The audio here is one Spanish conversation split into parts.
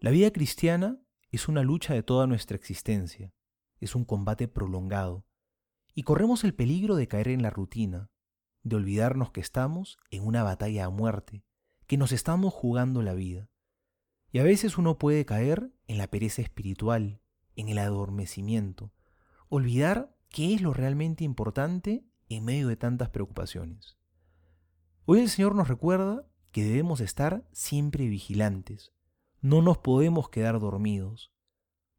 La vida cristiana es una lucha de toda nuestra existencia, es un combate prolongado, y corremos el peligro de caer en la rutina, de olvidarnos que estamos en una batalla a muerte, que nos estamos jugando la vida. Y a veces uno puede caer en la pereza espiritual, en el adormecimiento, olvidar qué es lo realmente importante en medio de tantas preocupaciones. Hoy el Señor nos recuerda que debemos estar siempre vigilantes, no nos podemos quedar dormidos,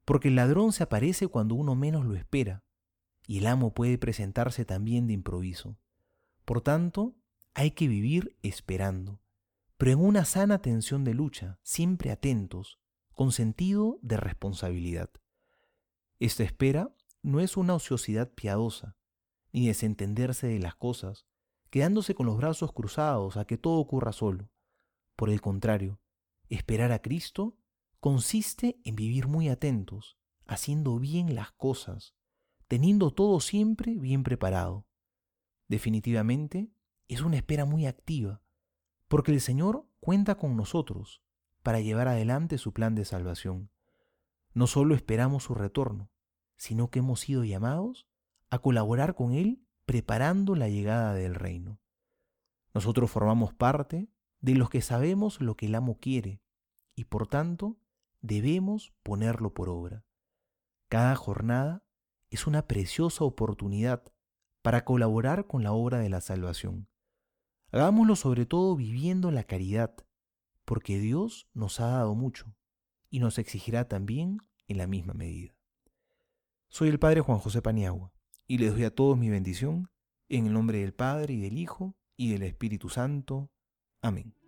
porque el ladrón se aparece cuando uno menos lo espera, y el amo puede presentarse también de improviso. Por tanto, hay que vivir esperando, pero en una sana tensión de lucha, siempre atentos, con sentido de responsabilidad. Esta espera no es una ociosidad piadosa, ni desentenderse de las cosas, quedándose con los brazos cruzados a que todo ocurra solo. Por el contrario, esperar a Cristo consiste en vivir muy atentos, haciendo bien las cosas, teniendo todo siempre bien preparado. Definitivamente, es una espera muy activa, porque el Señor cuenta con nosotros para llevar adelante su plan de salvación. No solo esperamos su retorno, sino que hemos sido llamados a colaborar con Él preparando la llegada del reino. Nosotros formamos parte de los que sabemos lo que el amo quiere y por tanto debemos ponerlo por obra. Cada jornada es una preciosa oportunidad para colaborar con la obra de la salvación. Hagámoslo sobre todo viviendo la caridad, porque Dios nos ha dado mucho y nos exigirá también en la misma medida. Soy el Padre Juan José Paniagua y les doy a todos mi bendición en el nombre del Padre y del Hijo y del Espíritu Santo. Amén.